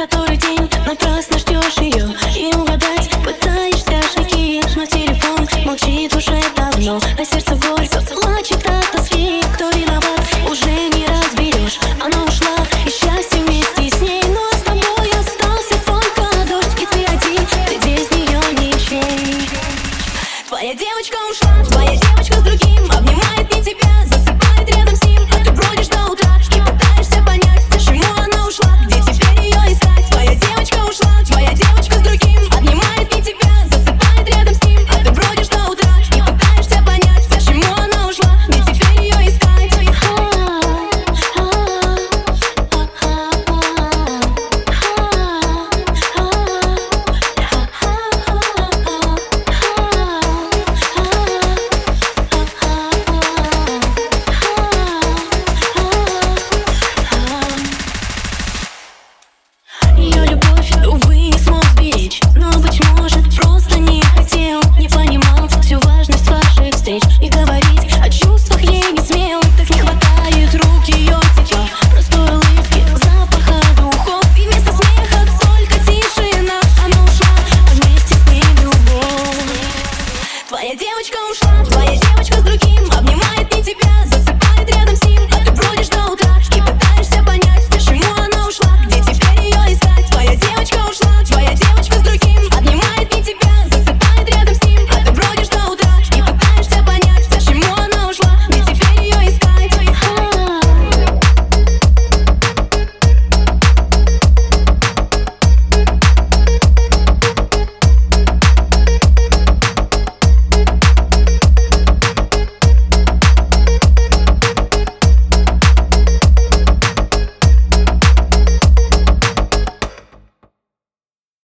который день напрасно ждешь ее И угадать пытаешься шаги Но телефон молчит уже давно. А сердце боль все плачет от тоски. Кто виноват, уже не разберешь Она ушла, и счастье вместе с ней. Но с тобой остался только дождь. И ты один, ты без нее ничей Твоя девочка ушла, твоя девочка